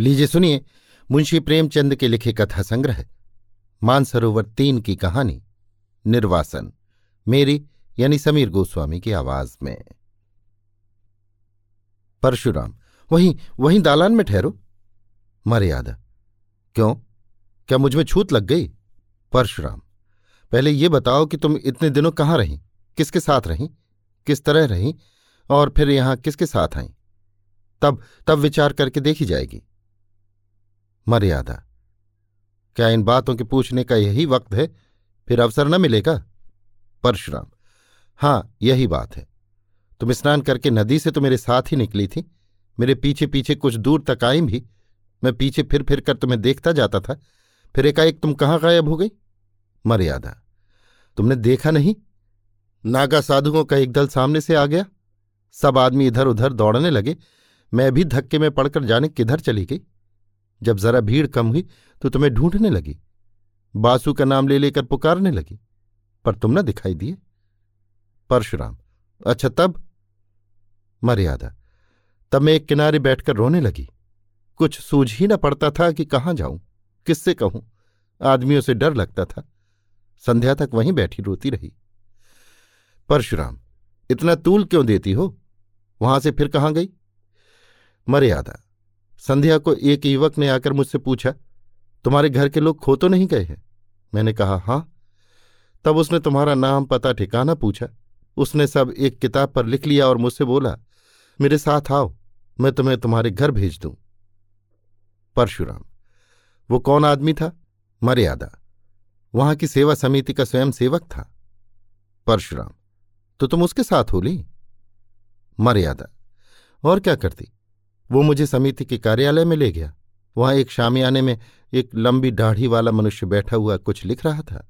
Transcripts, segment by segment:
लीजिए, सुनिए, मुंशी प्रेमचंद के लिखे कथा संग्रह, मानसरोवर तीन की कहानी, निर्वासन, मेरी, यानी समीर गोस्वामी की आवाज़ में। परशुराम, वहीं वहीं दालान में ठहरो। मर्यादा, क्यों? क्या मुझमें छूत लग गई? परशुराम, पहले ये बताओ कि तुम इतने दिनों कहाँ रही? किसके साथ रही? किस तरह रही? और फिर यहाँ किसके साथ आई? तब तब विचार करके देखी जाएगी। मर्यादा। क्या इन बातों के पूछने का यही वक्त है? फिर अवसर न मिलेगा? परशुराम। हाँ, यही बात है। तुम स्नान करके नदी से तो मेरे साथ ही निकली थी। मेरे पीछे पीछे कुछ दूर तक आई भी। मैं पीछे फिर फिर कर तुम्हें देखता जाता था। फिर एकाएक तुम कहाँ गायब हो गई? मर्यादा। तुमने देखा नहीं? नागा साधुओं का एक दल सामने से आ गया। सब आदमी इधर उधर दौड़ने लगे। मैं भी धक्के में पड़कर जाने किधर चली गई? जब जरा भीड़ कम हुई तो तुम्हें ढूँढने लगी। बासु का नाम ले लेकर पुकारने लगी, पर तुम न दिखाई दिए। परशुराम अच्छा तब? मर्यादा, तब मैं एक किनारे बैठकर रोने लगी। कुछ सूझ ही न पड़ता था कि कहाँ जाऊँ, किससे कहूँ। आदमियों से डर लगता था। संध्या तक वहीं बैठी रोती रही। परशुराम, इतना तूल क्यों देती हो? वहाँ से फिर कहाँ गई? मर्यादा संध्या को एक युवक ने आकर मुझसे पूछा, तुम्हारे घर के लोग खो तो नहीं गए हैं? मैंने कहा, हाँ। तब उसने तुम्हारा नाम, पता, ठिकाना पूछा। उसने सब एक किताब पर लिख लिया और मुझसे बोला, मेरे साथ आओ, मैं तुम्हें तुम्हारे घर भेज दूँ। परशुराम, वो कौन आदमी था? मर्यादा। वहाँ की सेवा समिति का स्वयं सेवक था। परशुराम तो तुम उसके साथ हो ली? मर्यादा, और क्या करती? वो मुझे समिति के कार्यालय में ले गया। वहाँ एक शामियाने में एक लंबी दाढ़ी वाला मनुष्य बैठा हुआ कुछ लिख रहा था।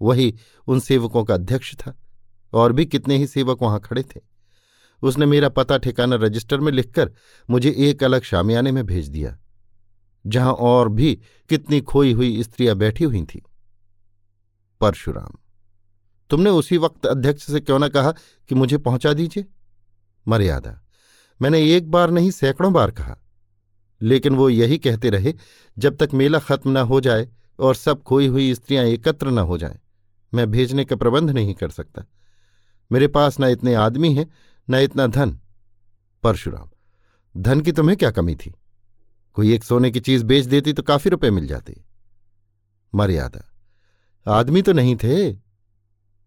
वही उन सेवकों का अध्यक्ष था, और भी कितने ही सेवक वहाँ खड़े थे। उसने मेरा पता ठिकाना रजिस्टर में लिखकर मुझे एक अलग शामियाने में भेज दिया, जहाँ और भी कितनी खोई हुई स्त्रियाँ बैठी हुई थीं। परशुराम, तुमने उसी वक्त अध्यक्ष से क्यों न कहा कि मुझे पहुँचा दीजिए? मर्यादा मैंने एक बार नहीं सैकड़ों बार कहा। लेकिन वो यही कहते रहे, जब तक मेला खत्म न हो जाए और सब खोई हुई स्त्रियाँ एकत्र न हो जाएँ, मैं भेजने का प्रबंध नहीं कर सकता। मेरे पास न इतने आदमी हैं, न इतना धन। परशुराम, धन की तुम्हें क्या कमी थी? कोई एक सोने की चीज़ बेच देती तो काफ़ी रुपए मिल जाते। मर्यादा, आदमी तो नहीं थे।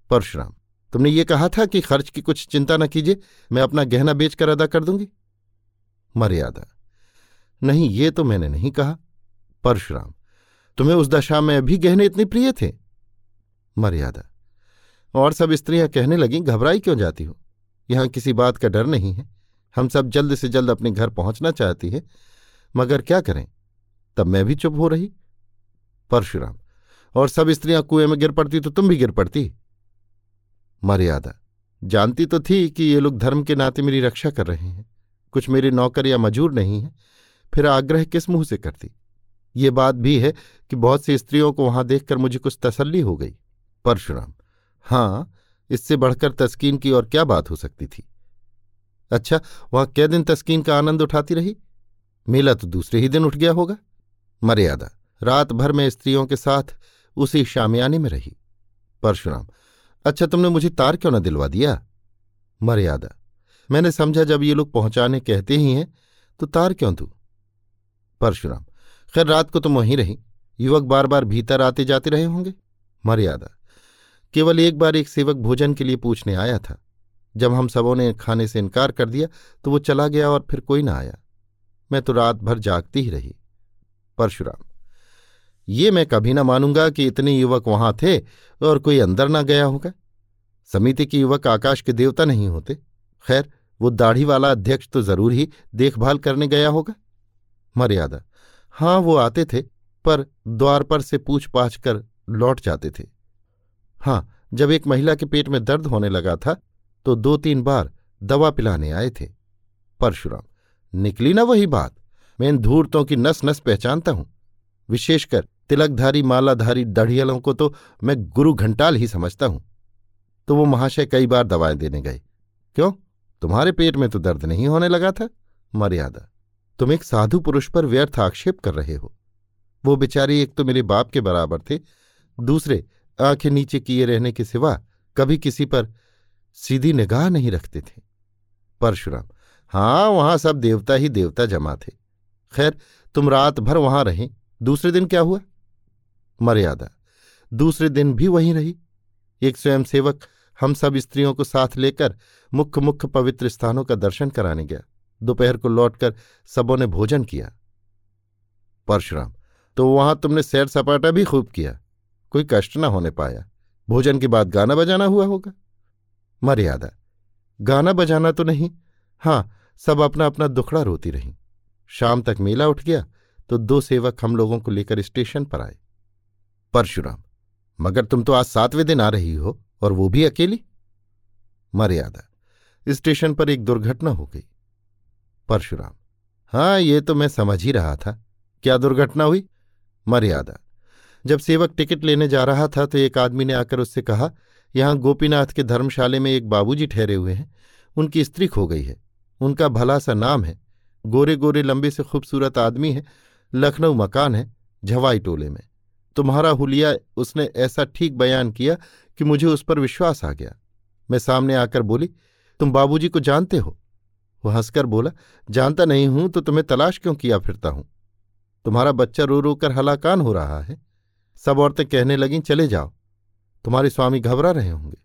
परशुराम तुमने ये कहा था कि खर्च की कुछ चिंता न कीजिए, मैं अपना गहना बेचकर अदा कर दूँगी। मर्यादा। नहीं, ये तो मैंने नहीं कहा। परशुराम, तुम्हें उस दशा में भी गहने इतने प्रिय थे? मर्यादा। और सब स्त्रियाँ कहने लगीं, घबराई क्यों जाती हो? यहाँ किसी बात का डर नहीं है। हम सब जल्द से जल्द अपने घर पहुँचना चाहती है। मगर क्या करें? तब मैं भी चुप हो रही। परशुराम, और सब स्त्रियाँ कुएँ में गिर पड़ती तो तुम भी गिर पड़ती? मर्यादा। जानती तो थी कि ये लोग धर्म के नाते मेरी रक्षा कर रहे हैं। कुछ मेरे नौकर या मजूर नहीं हैं। फिर आग्रह किस मुँह से करती? ये बात भी है कि बहुत सी स्त्रियों को वहाँ देखकर मुझे कुछ तसल्ली हो गई। परशुराम हाँ इससे बढ़कर तस्कीन की और क्या बात हो सकती थी? अच्छा वहाँ क्या दिन तस्कीन का आनंद उठाती रही? मेला तो दूसरे ही दिन उठ गया होगा। मर्यादा, रात भर में स्त्रियों के साथ उसी शामियाने में रही। परशुराम अच्छा तुमने मुझे तार क्यों न दिलवा दिया? मर्यादा। मैंने समझा, जब ये लोग पहुँचाने कहते ही हैं तो तार क्यों तू परशुराम, खैर, रात को तुम वहीं रही। युवक बार बार भीतर आते जाते रहे होंगे? मर्यादा, केवल एक बार एक सेवक भोजन के लिए पूछने आया था। जब हम सबों ने खाने से इनकार कर दिया तो वो चला गया और फिर कोई ना आया। मैं तो रात भर जागती ही रही। परशुराम ये मैं कभी ना मानूँगा कि इतने युवक वहाँ थे और कोई अंदर ना गया होगा। समिति के युवक आकाश के देवता नहीं होते। खैर, वो दाढ़ी वाला अध्यक्ष तो ज़रूर ही देखभाल करने गया होगा। मर्यादा। हाँ वो आते थे, पर द्वार पर से पूछ पाछ कर लौट जाते थे। हाँ जब एक महिला के पेट में दर्द होने लगा था तो दो तीन बार दवा पिलाने आए थे। परशुराम, निकली ना वही बात? मैं इन धूर्तों की नस नस पहचानता हूँ। विशेषकर तिलकधारी, मालाधारी दढ़ियलों को तो मैं गुरु घंटाल ही समझता हूँ। तो वो महाशय कई बार दवाएँ देने गए। क्यों? तुम्हारे पेट में तो दर्द नहीं होने लगा था? मर्यादा। तुम एक साधु पुरुष पर व्यर्थ आक्षेप कर रहे हो। वो बेचारी एक तो मेरे बाप के बराबर थे। दूसरे, आँखें नीचे किए रहने के सिवा कभी किसी पर सीधी निगाह नहीं रखते थे। परशुराम हाँ वहाँ सब देवता ही देवता जमा थे। खैर, तुम रात भर वहाँ रहे। दूसरे दिन क्या हुआ? मर्यादा। दूसरे दिन भी वहीं रही। एक स्वयंसेवक हम सब स्त्रियों को साथ लेकर मुख्य मुख्य पवित्र स्थानों का दर्शन कराने गया। दोपहर को लौटकर सबों ने भोजन किया। परशुराम तो वहाँ तुमने सैर सपाटा भी खूब किया। कोई कष्ट न होने पाया। भोजन के बाद गाना बजाना हुआ होगा। मर्यादा, गाना बजाना तो नहीं। हाँ सब अपना अपना दुखड़ा रोती रहीं। शाम तक मेला उठ गया तो दो सेवक हम लोगों को लेकर स्टेशन पर आए। परशुराम, मगर तुम तो आज सातवें दिन आ रही हो और वो भी अकेली? मर्यादा स्टेशन पर एक दुर्घटना हो गई। परशुराम हाँ ये तो मैं समझ ही रहा था। क्या दुर्घटना हुई? मर्यादा, जब सेवक टिकट लेने जा रहा था तो एक आदमी ने आकर उससे कहा, यहाँ गोपीनाथ के धर्मशाले में एक बाबूजी ठहरे हुए हैं, उनकी स्त्री खो गई है, उनका भला सा नाम है, गोरे गोरे लंबे से खूबसूरत आदमी है, लखनऊ मकान है, झवाई टोले में। तुम्हारा हुलिया उसने ऐसा ठीक बयान किया कि मुझे उस पर विश्वास आ गया। मैं सामने आकर बोली, तुम बाबूजी को जानते हो? वह हंसकर बोला, जानता नहीं हूँ तो तुम्हें तलाश क्यों किया फिरता हूँ? तुम्हारा बच्चा रो रो कर हलाकान हो रहा है। सब औरतें कहने लगीं, चले जाओ। तुम्हारे स्वामी घबरा रहे होंगे।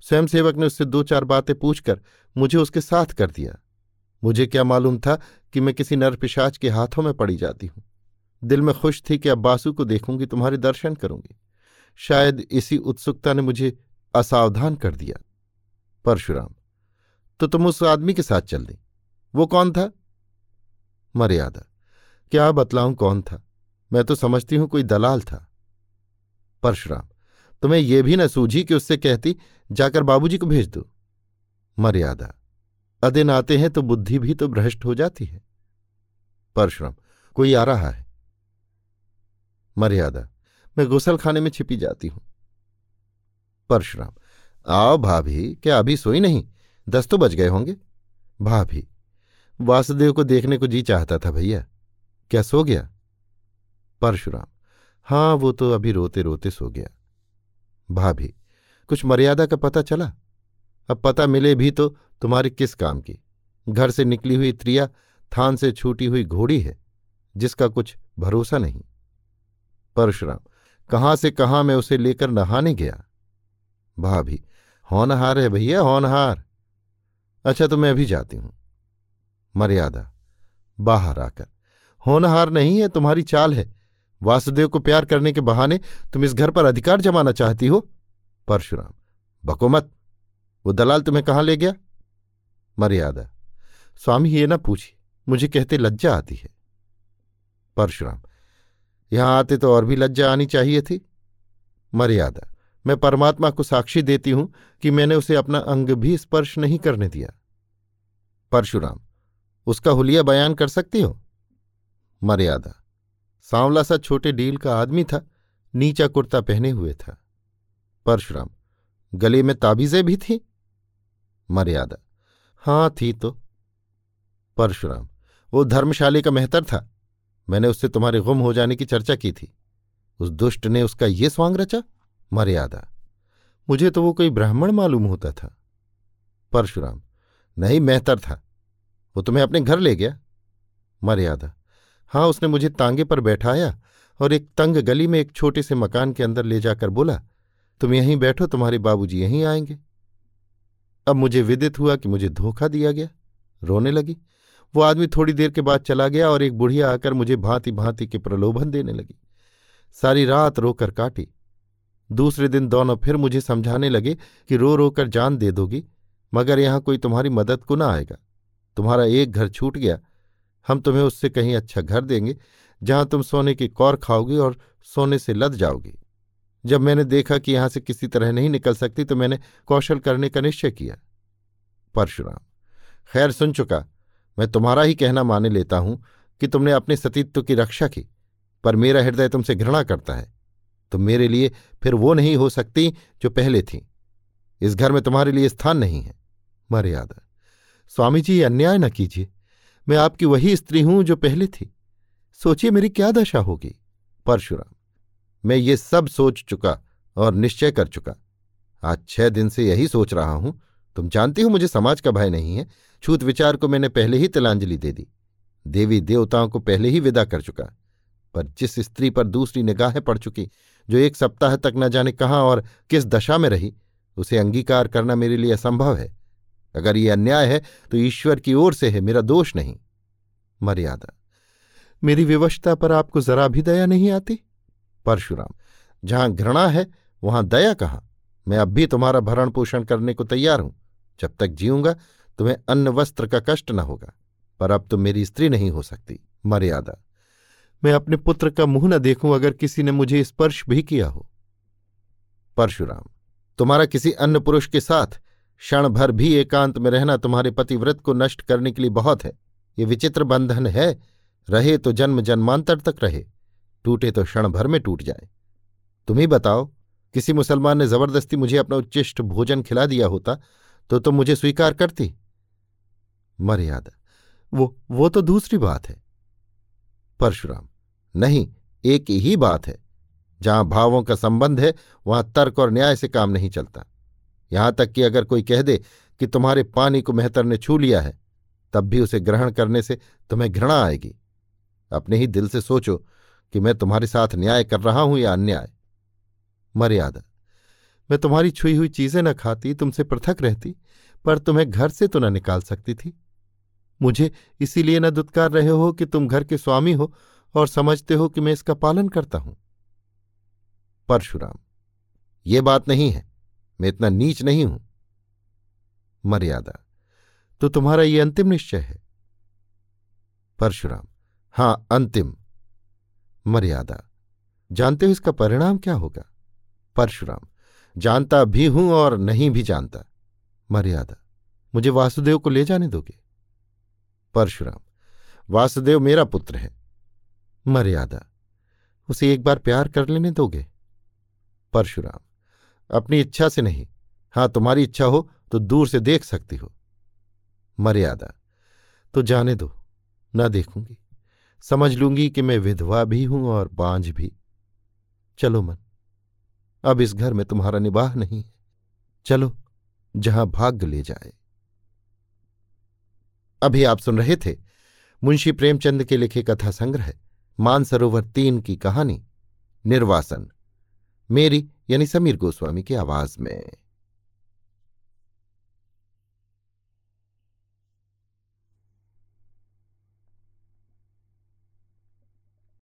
स्वयंसेवक ने उससे दो चार बातें पूछकर मुझे उसके साथ कर दिया। मुझे क्या मालूम था कि मैं किसी नरपिशाच के हाथों में पड़ी जाती हूँ। दिल में खुश थी कि अब बासु को देखूँगी, तुम्हारे दर्शन करूँगी। शायद इसी उत्सुकता ने मुझे असावधान कर दिया। परशुराम तो तुम उस आदमी के साथ चल दी। वो कौन था? मर्यादा। क्या बतलाऊं कौन था? मैं तो समझती हूँ कोई दलाल था। परशुराम, तुम्हें यह भी न सूझी कि उससे कहती, जाकर बाबूजी को भेज दो। मर्यादा, अदिन आते हैं तो बुद्धि भी तो भ्रष्ट हो जाती है। परशुराम, कोई आ रहा है? मर्यादा। मैं गुसल खाने में छिपी जाती हूँ। परशुराम, आओ भाभी, क्या अभी सोई नहीं? दस तो बज गए होंगे। भाभी, वासुदेव को देखने को जी चाहता था भैया। क्या सो गया? परशुराम हाँ वो तो अभी रोते रोते सो गया। भाभी, कुछ मर्यादा का पता चला? अब पता मिले भी तो तुम्हारी किस काम की? घर से निकली हुई त्रिया थान से छूटी हुई घोड़ी है, जिसका कुछ भरोसा नहीं। परशुराम, कहाँ से कहाँ मैं उसे लेकर नहाने गया? भाभी, होनहार है भैया, होनहार। अच्छा तो मैं अभी जाती हूँ। मर्यादा, बाहर आकर। होनहार नहीं है, तुम्हारी चाल है। वासुदेव को प्यार करने के बहाने तुम इस घर पर अधिकार जमाना चाहती हो। परशुराम बकोमत वो दलाल तुम्हें कहाँ ले गया? मर्यादा, स्वामी ये ना पूछी मुझे कहते लज्जा आती है। परशुराम यहाँ आते तो और भी लज्जा आनी चाहिए थी। मर्यादा, मैं परमात्मा को साक्षी देती हूँ कि मैंने उसे अपना अंग भी स्पर्श नहीं करने दिया। परशुराम, उसका हुलिया बयान कर सकती हो? मर्यादा, सांवला सा छोटे डील का आदमी था, नीचा कुर्ता पहने हुए था। परशुराम, गले में ताबीजें भी थी? मर्यादा, हाँ थी तो। परशुराम, वो धर्मशाली का मेहतर था। मैंने उससे तुम्हारे गुम हो जाने की चर्चा की थी। उस दुष्ट ने उसका ये स्वांग रचा? मर्यादा। मुझे तो वो कोई ब्राह्मण मालूम होता था। परशुराम, नहीं, मेहतर था। वो तुम्हें अपने घर ले गया? मर्यादा हाँ उसने मुझे तांगे पर बैठाया और एक तंग गली में एक छोटे से मकान के अंदर ले जाकर बोला, तुम यहीं बैठो, तुम्हारे बाबूजी यहीं आएँगे। अब मुझे विदित हुआ कि मुझे धोखा दिया गया। रोने लगी। वो आदमी थोड़ी देर के बाद चला गया और एक बुढ़िया आकर मुझे भांति भांति के प्रलोभन देने लगी। सारी रात रोकर काटी। दूसरे दिन दोनों फिर मुझे समझाने लगे कि रो रो कर जान दे दोगी, मगर यहाँ कोई तुम्हारी मदद को ना आएगा। तुम्हारा एक घर छूट गया। हम तुम्हें उससे कहीं अच्छा घर देंगे, जहाँ तुम सोने की कौर खाओगी और सोने से लद जाओगी। जब मैंने देखा कि यहाँ से किसी तरह नहीं निकल सकती तो मैंने कौशल करने का निश्चय किया। परशुराम, खैर सुन चुका मैं तुम्हारा ही कहना माने लेता हूँ कि तुमने अपने सतीत्व की रक्षा की, पर मेरा हृदय तुमसे घृणा करता है। तुम मेरे लिए फिर वो नहीं हो सकती जो पहले थी। इस घर में तुम्हारे लिए स्थान नहीं है। मर्यादा। स्वामी जी अन्याय न कीजिए। मैं आपकी वही स्त्री हूँ जो पहले थी। सोचिए मेरी क्या दशा होगी। परशुराम, मैं ये सब सोच चुका और निश्चय कर चुका। आज छह दिन से यही सोच रहा हूँ तुम जानती हो मुझे समाज का भय नहीं है। छूत विचार को मैंने पहले ही तिलांजलि दे दी। देवी देवताओं को पहले ही विदा कर चुका। पर जिस स्त्री पर दूसरी निगाहें पड़ चुकी, जो एक सप्ताह तक न जाने कहाँ और किस दशा में रही, उसे अंगीकार करना मेरे लिए असंभव है। अगर ये अन्याय है तो ईश्वर की ओर से है, मेरा दोष नहीं। मर्यादा। मेरी विवशता पर आपको जरा भी दया नहीं आती? परशुराम। जहाँ घृणा है, वहाँ दया कहाँ? मैं अब भी तुम्हारा भरण पोषण करने को तैयार हूँ। जब तक जीऊँगा, तुम्हें अन्न वस्त्र का कष्ट न होगा, पर अब तुम मेरी स्त्री नहीं हो सकती। मर्यादा। मैं अपने पुत्र का मुँह न देखूँ अगर किसी ने मुझे स्पर्श भी किया हो। परशुराम, तुम्हारा किसी अन्य पुरुष के साथ क्षण भर भी एकांत में रहना तुम्हारे पतिव्रत को नष्ट करने के लिए बहुत है। ये विचित्र बंधन है। रहे तो जन्म जन्मांतर तक रहे, टूटे तो क्षण भर में टूट जाए। तुम ही बताओ, किसी मुसलमान ने ज़बरदस्ती मुझे अपना उच्चिष्ट भोजन खिला दिया होता तो तुम मुझे स्वीकार करती। मर्यादा। वो वो तो दूसरी बात है। परशुराम, नहीं, एक ही बात है। जहाँ भावों का संबंध है, वहाँ तर्क और न्याय से काम नहीं चलता। यहाँ तक कि अगर कोई कह दे कि तुम्हारे पानी को मेहतर ने छू लिया है, तब भी उसे ग्रहण करने से तुम्हें घृणा आएगी। अपने ही दिल से सोचो कि मैं तुम्हारे साथ न्याय कर रहा हूँ या अन्याय। मर्यादा। मैं तुम्हारी छुई हुई चीज़ें न खाती, तुमसे पृथक रहती, पर तुम्हें घर से तो न निकाल सकती थी। मुझे इसीलिए न दुत्कार रहे हो कि तुम घर के स्वामी हो और समझते हो कि मैं इसका पालन करता हूँ। परशुराम, ये बात नहीं है, मैं इतना नीच नहीं हूँ। मर्यादा तो तुम्हारा ये अंतिम निश्चय है। परशुराम, हाँ, अंतिम। मर्यादा, जानते हो इसका परिणाम क्या होगा? परशुराम जानता भी हूँ और नहीं भी जानता। मर्यादा, मुझे वासुदेव को ले जाने दोगे? परशुराम, वासुदेव मेरा पुत्र है। मर्यादा, उसे एक बार प्यार कर लेने दोगे? परशुराम, अपनी इच्छा से नहीं। हाँ, तुम्हारी इच्छा हो तो दूर से देख सकती हो। मर्यादा तो जाने दो, न देखूँगी। समझ लूँगी कि मैं विधवा भी हूँ और बांझ भी। चलो मन। अब इस घर में तुम्हारा निवाह नहीं है। चलो, जहाँ भाग्य ले जाए। अभी आप सुन रहे थे मुंशी प्रेमचंद के लिखे कथा संग्रह, मानसरोवर तीन की कहानी, निर्वासन। मेरी यानी समीर गोस्वामी की आवाज़ में।